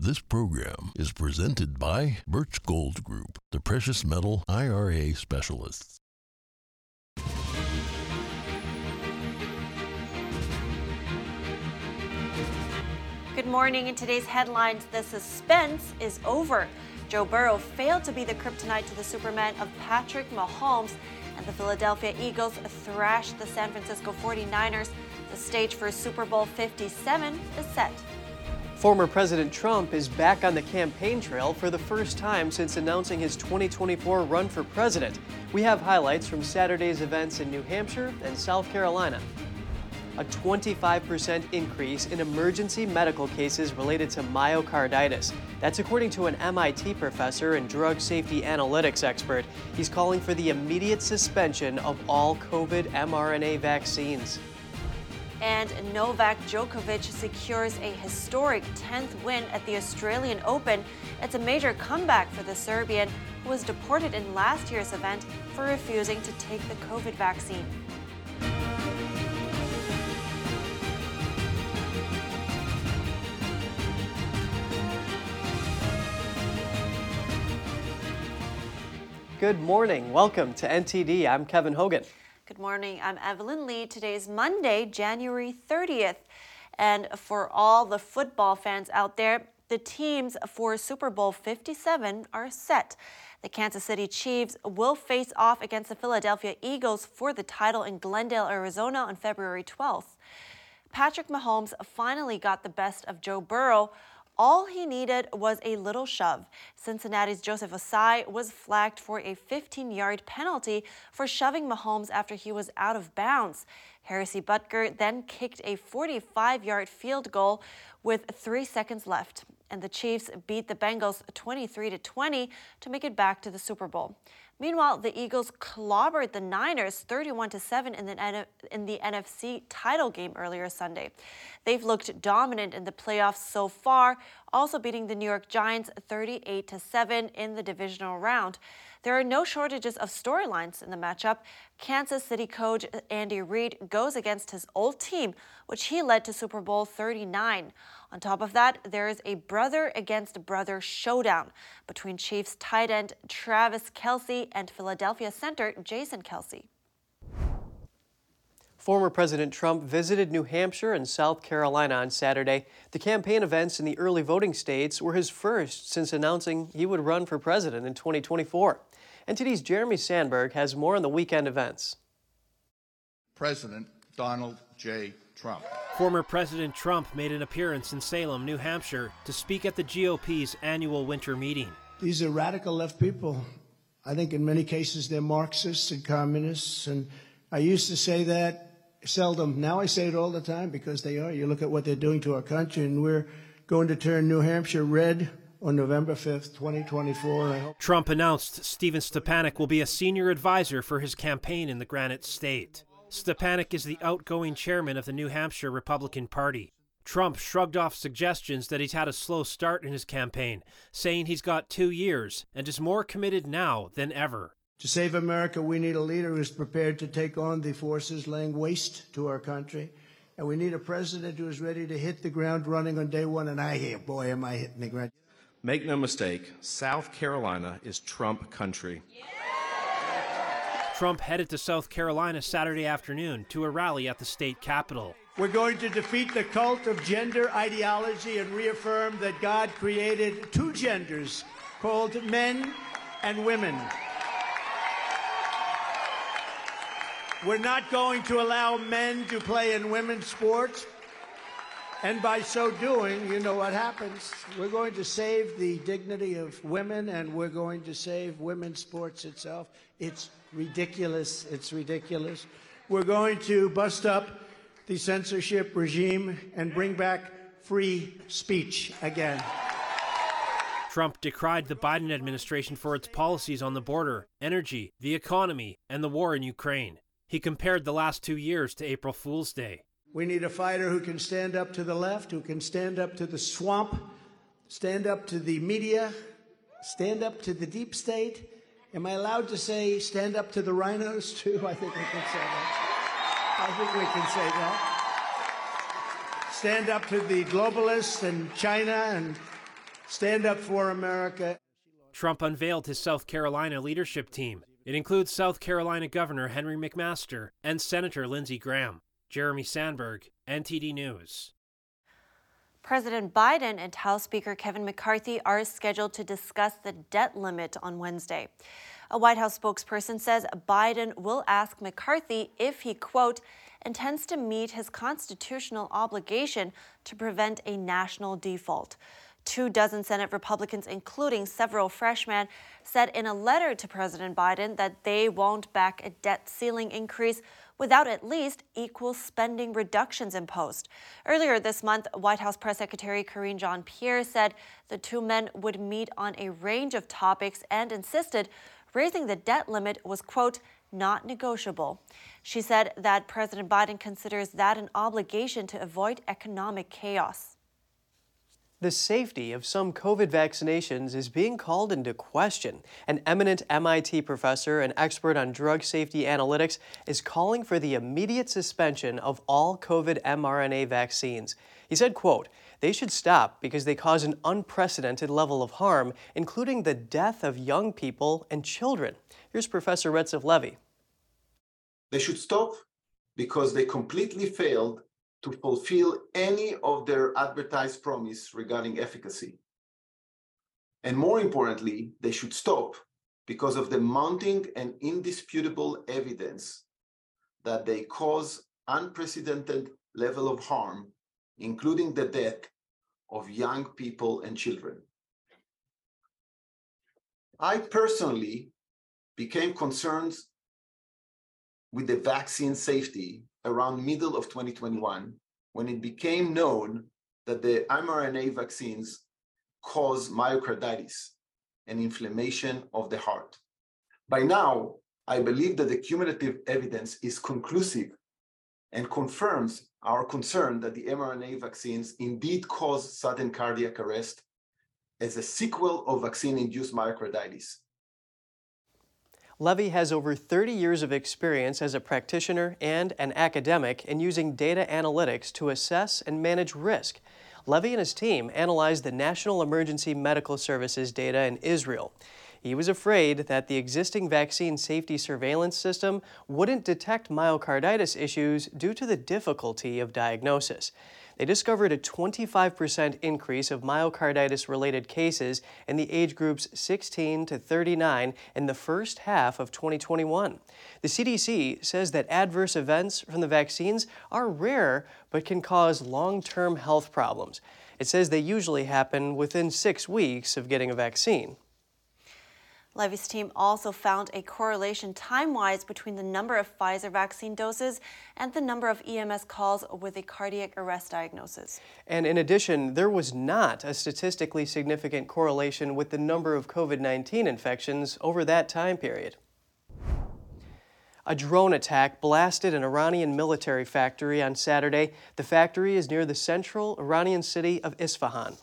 This program is presented by Birch Gold Group, the precious metal IRA specialists. Good morning. In today's headlines, the suspense is over. Joe Burrow failed to be the kryptonite to the Superman of Patrick Mahomes, and the Philadelphia Eagles thrashed the San Francisco 49ers. The stage for Super Bowl 57 is set. Former President Trump is back on the campaign trail for the first time since announcing his 2024 run for president. We have highlights from Saturday's events in New Hampshire and South Carolina a 25% increase in emergency medical cases related to myocarditis. That's according to an MIT professor and drug safety analytics expert. He's calling for the immediate suspension of all COVID mRNA vaccines. And Novak Djokovic secures a historic 10th win at the Australian Open. It's a major comeback for the Serbian, who was deported in last year's event for refusing to take the COVID vaccine. Good morning. Welcome to NTD. I'm Kevin Hogan. Good morning. I'm Evelyn Lee. Today's Monday, January 30th. And for all the football fans out there, the teams for Super Bowl 57 are set. The Kansas City Chiefs will face off against the Philadelphia Eagles for the title in Glendale, Arizona on February 12th. Patrick Mahomes finally got the best of Joe Burrow all he needed was a little shove. Cincinnati's Joseph Ossai was flagged for a 15 yard penalty for shoving Mahomes after he was out of bounds. Harrison Butker then kicked a 45 yard field goal with three seconds left, and the Chiefs beat the Bengals 23 20 to make it back to the Super Bowl. Meanwhile, the Eagles clobbered the Niners 31 7 in the, NFC title game earlier Sunday. They've looked dominant in the playoffs so far, also beating the New York Giants 38 7 in the divisional round. There are no shortages of storylines in the matchup. Kansas City coach Andy Reid goes against his old team, which he led to Super Bowl 39. On top of that, there is a brother against brother showdown between Chiefs tight end Travis Kelce and Philadelphia center Jason Kelce. Former President Trump visited New Hampshire and South Carolina on Saturday. The campaign events in the early voting states were his first since announcing he would run for president in 2024. NTD's Jeremy Sandberg has more on the weekend events. President Donald J. Trump. Former President Trump made an appearance in Salem, New Hampshire, to speak at the GOP's annual winter meeting. These are radical left people. I think in many cases they're Marxists and communists. And I used to say that seldom. Now I say it all the time because they are. You look at what they're doing to our country, and we're going to turn New Hampshire red on November 5th, 2024. Trump announced Stephen Stepanek will be a senior advisor for his campaign in the Granite State. Stepanek is the outgoing chairman of the New Hampshire Republican Party. Trump shrugged off suggestions that he's had a slow start in his campaign, saying he's got two years and is more committed now than ever. To save America, we need a leader who's prepared to take on the forces laying waste to our country. And we need a president who is ready to hit the ground running on day one. And I hear, boy, am I hitting the ground. Make no mistake, South Carolina is Trump country. Trump headed to South Carolina Saturday afternoon to a rally at the state capitol. We're going to defeat the cult of gender ideology and reaffirm that God created two genders called men and women. We're not going to allow men to play in women's sports. And by so doing, you know what happens. We're going to save the dignity of women and we're going to save women's sports itself. It's ridiculous. It's ridiculous. We're going to bust up the censorship regime and bring back free speech again. Trump decried the Biden administration for its policies on the border, energy, the economy, and the war in Ukraine. He compared the last two years to April Fool's Day. We need a fighter who can stand up to the left, who can stand up to the swamp, stand up to the media, stand up to the deep state. Am I allowed to say stand up to the RINOs too? I think we can say that. I think we can say that. Stand up to the globalists and China and stand up for America. Trump unveiled his South Carolina leadership team. It includes South Carolina Governor Henry McMaster and Senator Lindsey Graham. Jeremy Sandberg, NTD News. President Biden and House Speaker Kevin McCarthy are scheduled to discuss the debt limit on Wednesday. A White House spokesperson says Biden will ask McCarthy if he, quote, intends to meet his constitutional obligation to prevent a national default. Two dozen Senate Republicans, including several freshmen, said in a letter to President Biden that they won't back a debt ceiling increase without at least equal spending reductions imposed. Earlier this month, White House Press Secretary Karine Jean Pierre said the two men would meet on a range of topics and insisted raising the debt limit was, quote, not negotiable. She said that President Biden considers that an obligation to avoid economic chaos. The safety of some COVID vaccinations is being called into question. An eminent MIT professor and expert on drug safety analytics is calling for the immediate suspension of all COVID mRNA vaccines. He said, quote, they should stop because they cause an unprecedented level of harm, including the death of young people and children. Here's Professor Retsef Levi. They should stop because they completely failed to fulfill any of their advertised promise regarding efficacy. And more importantly, they should stop because of the mounting and indisputable evidence that they cause unprecedented level of harm, including the death of young people and children. I personally became concerned with the vaccine safety around middle of 2021 when it became known that the mRNA vaccines cause myocarditis and inflammation of the heart. By now, I believe that the cumulative evidence is conclusive and confirms our concern that the mRNA vaccines indeed cause sudden cardiac arrest as a sequel of vaccine-induced myocarditis. Levi has over 30 years of experience as a practitioner and an academic in using data analytics to assess and manage risk. Levi and his team analyzed the National Emergency Medical Services data in Israel. He was afraid that the existing vaccine safety surveillance system wouldn't detect myocarditis issues due to the difficulty of diagnosis they discovered a 25% increase of myocarditis related cases in the age groups 16 to 39 in the first half of 2021. The CDC says that adverse events from the vaccines are rare but can cause long term health problems. It says they usually happen within six weeks of getting a vaccine. Levi's team also found a correlation time wise between the number of Pfizer vaccine doses and the number of EMS calls with a cardiac arrest diagnosis. And in addition, there was not a statistically significant correlation with the number of COVID 19 infections over that time period. A drone attack blasted an Iranian military factory on Saturday. The factory is near the central Iranian city of Isfahan.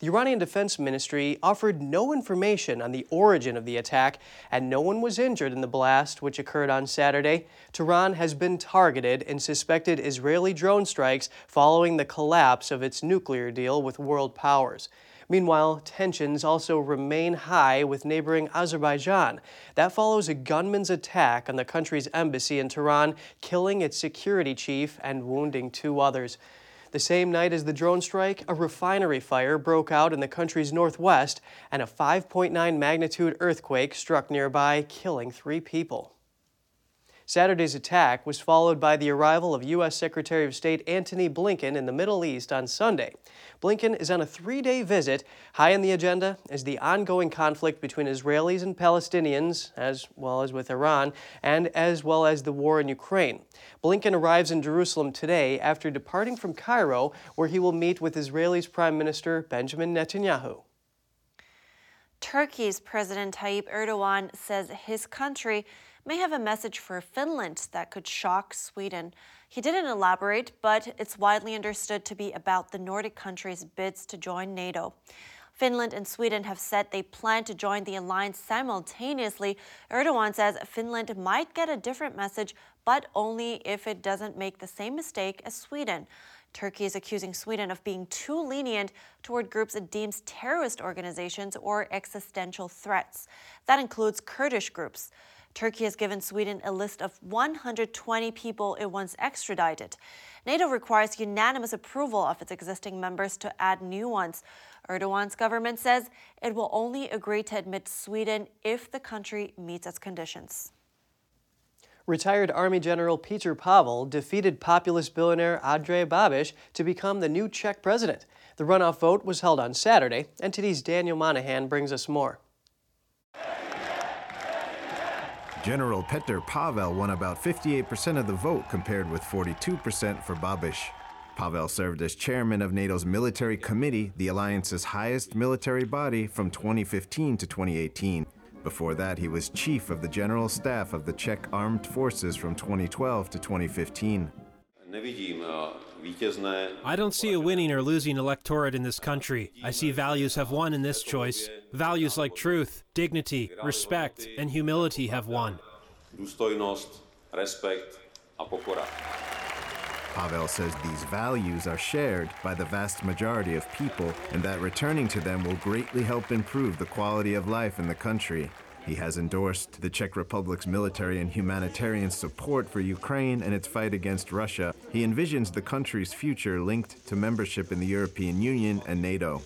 The Iranian Defense Ministry offered no information on the origin of the attack, and no one was injured in the blast, which occurred on Saturday. Tehran has been targeted in suspected Israeli drone strikes following the collapse of its nuclear deal with world powers. Meanwhile, tensions also remain high with neighboring Azerbaijan. That follows a gunman's attack on the country's embassy in Tehran, killing its security chief and wounding two others. The same night as the drone strike, a refinery fire broke out in the country's northwest, and a 5.9 magnitude earthquake struck nearby, killing three people. Saturday's attack was followed by the arrival of U.S. Secretary of State Antony Blinken in the Middle East on Sunday. Blinken is on a three day visit. High on the agenda is the ongoing conflict between Israelis and Palestinians, as well as with Iran, and as well as the war in Ukraine. Blinken arrives in Jerusalem today after departing from Cairo, where he will meet with Israel's Prime Minister Benjamin Netanyahu. Turkey's President Tayyip Erdogan says his country may have a message for Finland that could shock Sweden. He didn't elaborate, but it's widely understood to be about the Nordic countries' bids to join NATO. Finland and Sweden have said they plan to join the alliance simultaneously. Erdogan says Finland might get a different message, but only if it doesn't make the same mistake as Sweden. Turkey is accusing Sweden of being too lenient toward groups it deems terrorist organizations or existential threats. That includes Kurdish groups. Turkey has given Sweden a list of 120 people it wants extradited. NATO requires unanimous approval of its existing members to add new ones. Erdogan's government says it will only agree to admit Sweden if the country meets its conditions. Retired Army General Peter Pavel defeated populist billionaire Andrej Babiš to become the new Czech president. The runoff vote was held on Saturday. and NTD's Daniel Monahan brings us more. General Petr Pavel won about 58% of the vote compared with 42% for Babiš. Pavel served as chairman of NATO's Military Committee, the alliance's highest military body from 2015 to 2018. Before that, he was chief of the general staff of the Czech Armed Forces from 2012 to 2015. I don't see a winning or losing electorate in this country. I see values have won in this choice. Values like truth, dignity, respect, and humility have won. Pavel says these values are shared by the vast majority of people and that returning to them will greatly help improve the quality of life in the country. He has endorsed the Czech Republic's military and humanitarian support for Ukraine and its fight against Russia. He envisions the country's future linked to membership in the European Union and NATO.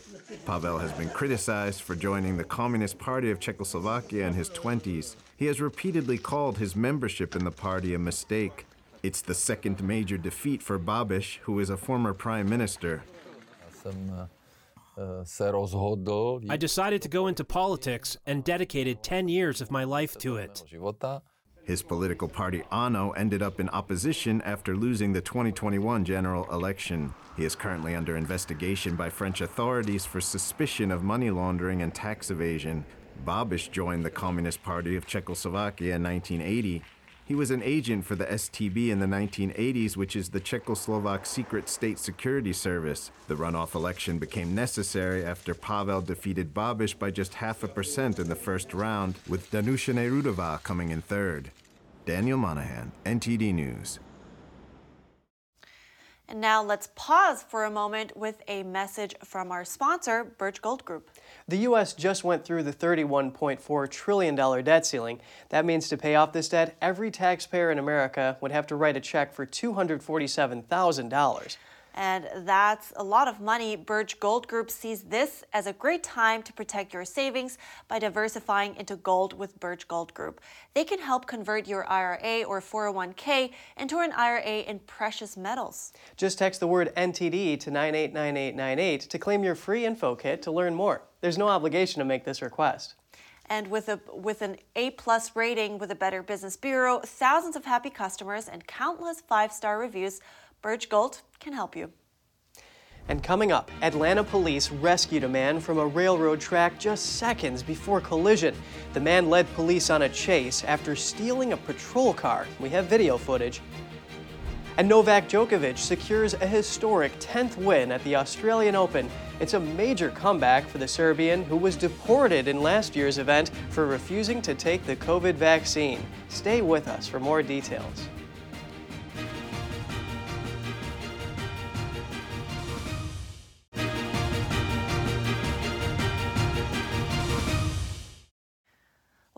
Pavel has been criticized for joining the Communist Party of Czechoslovakia in his 20s. He has repeatedly called his membership in the party a mistake. It's the second major defeat for Babiš, who is a former prime minister. Uh, I decided to go into politics and dedicated 10 years of my life to it. His political party ANO ended up in opposition after losing the 2021 general election. He is currently under investigation by French authorities for suspicion of money laundering and tax evasion. Babiš joined the Communist Party of Czechoslovakia in 1980 he was an agent for the STB in the 1980s, which is the Czechoslovak Secret State Security Service. The runoff election became necessary after Pavel defeated Babiš by just half a percent in the first round, with Danuša Nerudová coming in third. Daniel Monahan, NTD News. And now let's pause for a moment with a message from our sponsor, Birch Gold Group. The U.S. just went through the $31.4 trillion debt ceiling. That means to pay off this debt, every taxpayer in America would have to write a check for $247,000. And that's a lot of money. Birch Gold Group sees this as a great time to protect your savings by diversifying into gold with Birch Gold Group. They can help convert your IRA or 401k into an IRA in precious metals. Just text the word NTD to 989898 to claim your free info kit to learn more. There's no obligation to make this request. And with a with an A plus rating with a Better Business Bureau, thousands of happy customers, and countless five star reviews, Birch Gold can help you. And coming up, Atlanta police rescued a man from a railroad track just seconds before collision. The man led police on a chase after stealing a patrol car. We have video footage. And Novak Djokovic secures a historic 10th win at the Australian Open. It's a major comeback for the Serbian who was deported in last year's event for refusing to take the COVID vaccine. Stay with us for more details.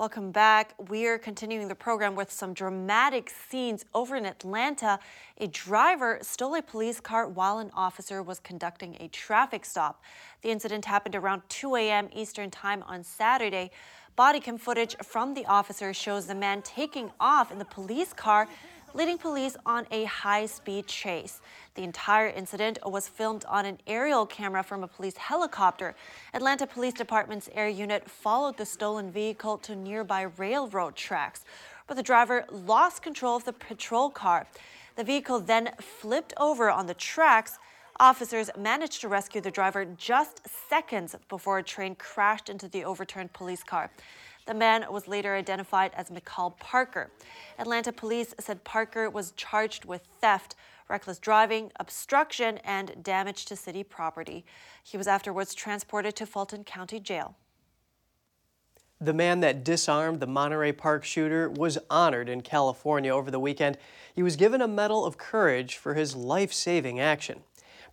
Welcome back. We are continuing the program with some dramatic scenes over in Atlanta. A driver stole a police car while an officer was conducting a traffic stop. The incident happened around 2 a.m. Eastern Time on Saturday. Body cam footage from the officer shows the man taking off in the police car leading police on a high speed chase. The entire incident was filmed on an aerial camera from a police helicopter. Atlanta Police Department's air unit followed the stolen vehicle to nearby railroad tracks, but the driver lost control of the patrol car. The vehicle then flipped over on the tracks. Officers managed to rescue the driver just seconds before a train crashed into the overturned police car. The man was later identified as McCall Parker. Atlanta police said Parker was charged with theft, reckless driving, obstruction, and damage to city property. He was afterwards transported to Fulton County Jail. The man that disarmed the Monterey Park shooter was honored in California over the weekend. He was given a Medal of Courage for his life saving action.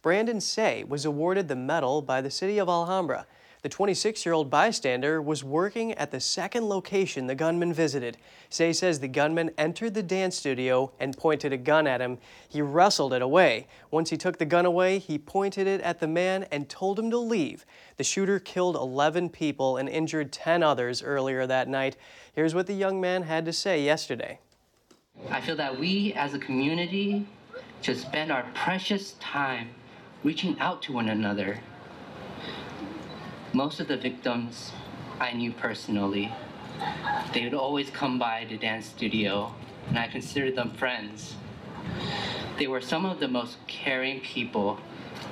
Brandon Tsay was awarded the medal by the city of Alhambra. The 26 year old bystander was working at the second location the gunman visited. Tsay says the gunman entered the dance studio and pointed a gun at him. He wrestled it away. Once he took the gun away, he pointed it at the man and told him to leave. The shooter killed 11 people and injured 10 others earlier that night. Here's what the young man had to say yesterday. I feel that we as a community should spend our precious time reaching out to one another most of the victims I knew personally. They would always come by the dance studio, and I considered them friends. They were some of the most caring people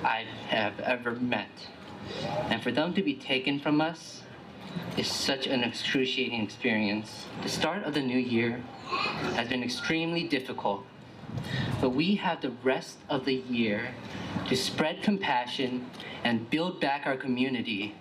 I have ever met. And for them to be taken from us is such an excruciating experience. The start of the new year has been extremely difficult, but we have the rest of the year to spread compassion and build back our community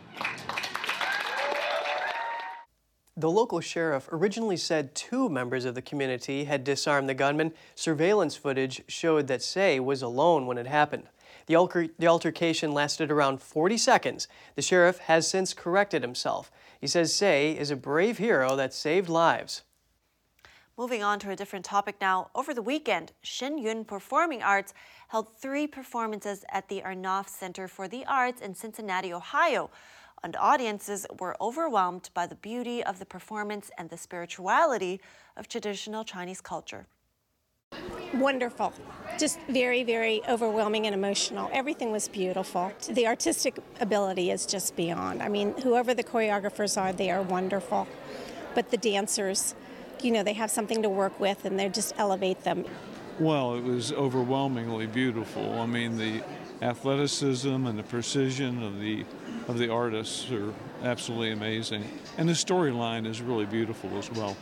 the local sheriff originally said two members of the community had disarmed the gunman. Surveillance footage showed that Tsay was alone when it happened. The, alter- the altercation lasted around 40 seconds. The sheriff has since corrected himself. He says Tsay is a brave hero that saved lives. Moving on to a different topic now. Over the weekend, Shen Yun Performing Arts held three performances at the Aronoff Center for the Arts in Cincinnati, Ohio and audiences were overwhelmed by the beauty of the performance and the spirituality of traditional Chinese culture. Wonderful. Just very, very overwhelming and emotional. Everything was beautiful. The artistic ability is just beyond. I mean, whoever the choreographers are, they are wonderful. But the dancers, you know, they have something to work with and they just elevate them. Well, it was overwhelmingly beautiful. I mean, the athleticism and the precision of the of the artists are absolutely amazing, and the storyline is really beautiful as well.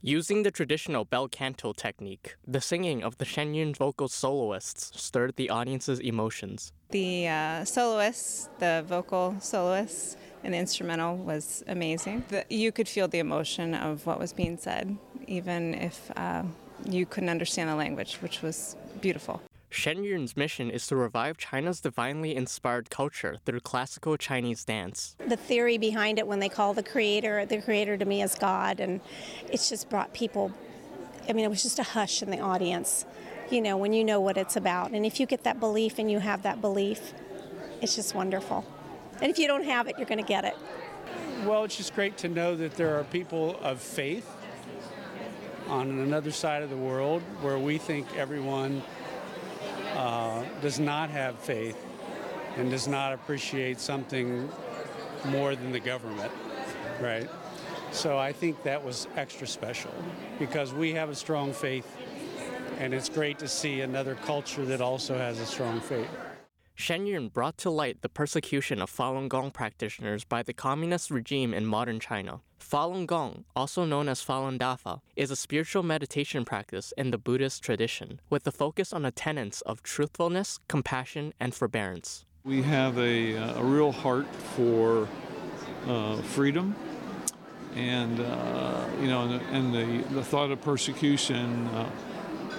Using the traditional bel canto technique, the singing of the Shen Yun vocal soloists stirred the audience's emotions. The uh, soloists, the vocal soloists, and the instrumental was amazing. The, you could feel the emotion of what was being said, even if uh, you couldn't understand the language, which was beautiful. Shen Yun's mission is to revive China's divinely inspired culture through classical Chinese dance. The theory behind it, when they call the creator, the creator to me is God, and it's just brought people, I mean, it was just a hush in the audience, you know, when you know what it's about. And if you get that belief and you have that belief, it's just wonderful. And if you don't have it, you're going to get it. Well, it's just great to know that there are people of faith on another side of the world where we think everyone uh, does not have faith and does not appreciate something more than the government, right? So I think that was extra special because we have a strong faith, and it's great to see another culture that also has a strong faith. Shen Yun brought to light the persecution of Falun Gong practitioners by the communist regime in modern China. Falun Gong, also known as Falun Dafa, is a spiritual meditation practice in the Buddhist tradition with a focus on the tenets of truthfulness, compassion, and forbearance. We have a, a real heart for uh, freedom and uh, you know and, and, the, the thought of persecution uh,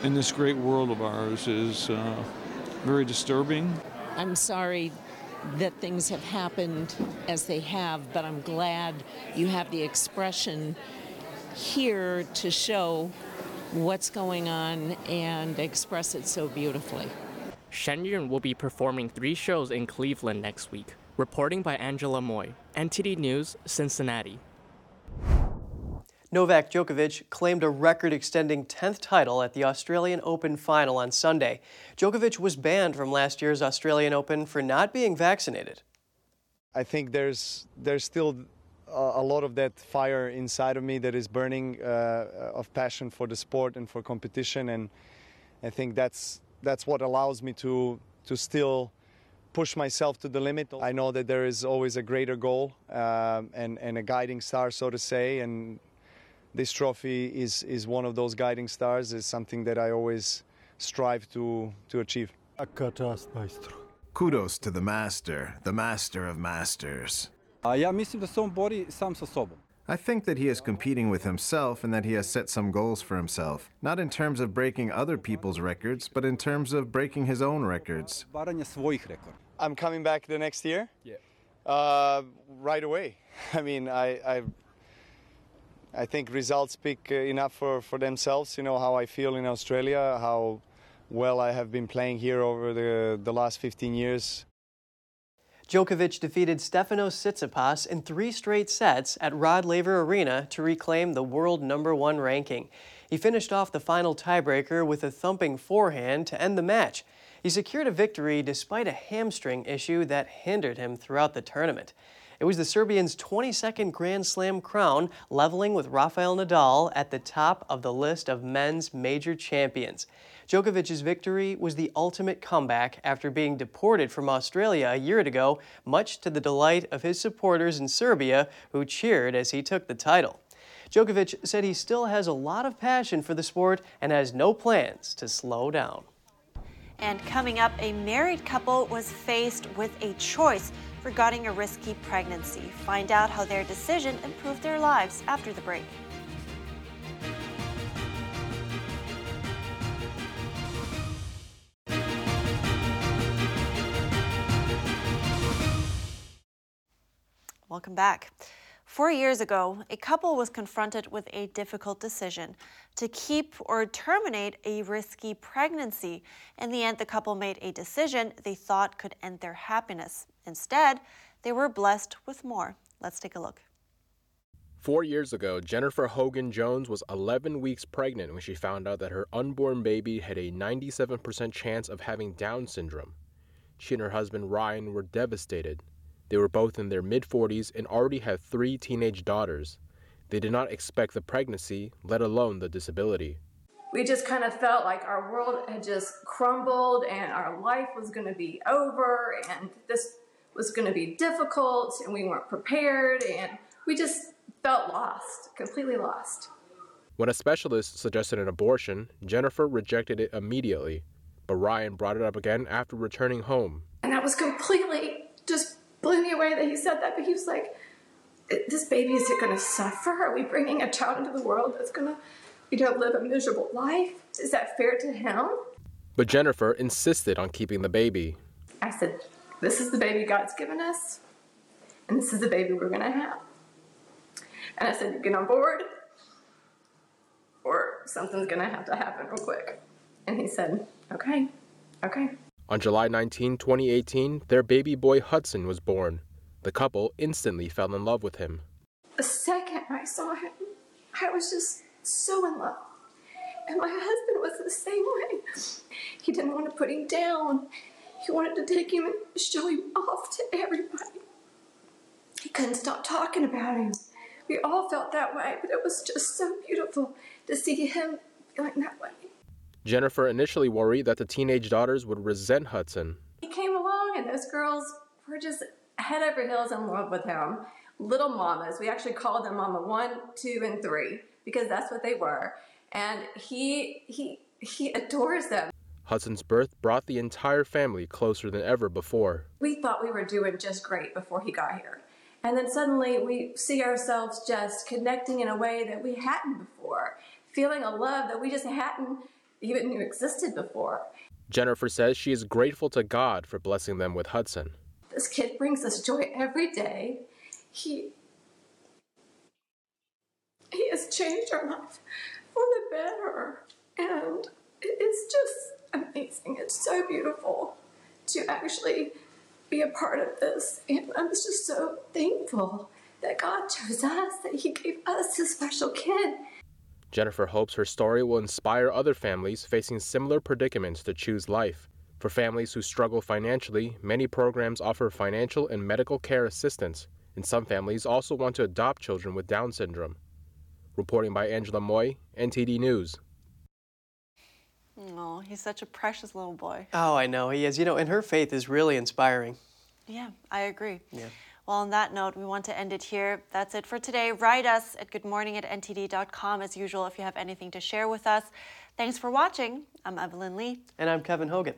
in this great world of ours is uh, very disturbing I'm sorry that things have happened as they have, but I'm glad you have the expression here to show what's going on and express it so beautifully. Shen Yun will be performing three shows in Cleveland next week. Reporting by Angela Moy, NTD News, Cincinnati. Novak Djokovic claimed a record extending 10th title at the Australian Open final on Sunday. Djokovic was banned from last year's Australian Open for not being vaccinated. I think there's there's still a lot of that fire inside of me that is burning uh, of passion for the sport and for competition and I think that's that's what allows me to to still push myself to the limit. I know that there is always a greater goal um, and, and a guiding star, so to say, and this trophy is, is one of those guiding stars, It's something that I always strive to, to achieve. Kudos to the master, the master of masters. I think that he is competing with himself and that he has set some goals for himself, not in terms of breaking other people's records, but in terms of breaking his own records. I'm coming back the next year? Yeah. Uh, right away. I mean, I, I I think results speak uh, enough for, for themselves. You know how I feel in Australia, how well I have been playing here over the, the last 15 years. Djokovic defeated Stefanos Tsitsipas in three straight sets at Rod Laver Arena to reclaim the world number one ranking. He finished off the final tiebreaker with a thumping forehand to end the match. He secured a victory despite a hamstring issue that hindered him throughout the tournament. It was the Serbian's 22nd Grand Slam crown, leveling with Rafael Nadal at the top of the list of men's major champions. Djokovic's victory was the ultimate comeback after being deported from Australia a year ago, much to the delight of his supporters in Serbia who cheered as he took the title. Djokovic said he still has a lot of passion for the sport and has no plans to slow down. And coming up, a married couple was faced with a choice regarding a risky pregnancy. Find out how their decision improved their lives after the break. Welcome back. Four years ago, a couple was confronted with a difficult decision to keep or terminate a risky pregnancy. In the end, the couple made a decision they thought could end their happiness. Instead, they were blessed with more. Let's take a look. Four years ago, Jennifer Hogan Jones was 11 weeks pregnant when she found out that her unborn baby had a 97% chance of having Down syndrome. She and her husband Ryan were devastated. They were both in their mid 40s and already had three teenage daughters. They did not expect the pregnancy, let alone the disability. We just kind of felt like our world had just crumbled and our life was going to be over and this was going to be difficult and we weren't prepared and we just felt lost, completely lost. When a specialist suggested an abortion, Jennifer rejected it immediately, but Ryan brought it up again after returning home. And that was completely just blew me away that he said that, but he was like, this baby is it going to suffer? Are we bringing a child into the world that's going to, you know, live a miserable life? Is that fair to him? But Jennifer insisted on keeping the baby. I said, this is the baby God's given us, and this is the baby we're going to have. And I said, you get on board, or something's going to have to happen real quick. And he said, okay, okay. On July 19, 2018, their baby boy Hudson was born. The couple instantly fell in love with him. The second I saw him, I was just so in love. And my husband was the same way. He didn't want to put him down. He wanted to take him and show him off to everybody. He couldn't stop talking about him. We all felt that way, but it was just so beautiful to see him feeling that way. Jennifer initially worried that the teenage daughters would resent Hudson. He came along, and those girls were just head over heels in love with him. Little mamas. We actually called them Mama One, Two, and Three because that's what they were. And he he he adores them. Hudson's birth brought the entire family closer than ever before. We thought we were doing just great before he got here. And then suddenly we see ourselves just connecting in a way that we hadn't before, feeling a love that we just hadn't even knew existed before. Jennifer says she is grateful to God for blessing them with Hudson. This kid brings us joy every day. He he has changed our life for the better, and it's just amazing. It's so beautiful to actually be a part of this, and I'm just so thankful that God chose us, that He gave us a special kid. Jennifer hopes her story will inspire other families facing similar predicaments to choose life. For families who struggle financially, many programs offer financial and medical care assistance, and some families also want to adopt children with Down syndrome. Reporting by Angela Moy, NTD News. Oh, he's such a precious little boy. Oh, I know he is. You know, and her faith is really inspiring. Yeah, I agree. Yeah. Well, on that note, we want to end it here. That's it for today. Write us at goodmorning at ntd.com as usual if you have anything to share with us. Thanks for watching. I'm Evelyn Lee. And I'm Kevin Hogan.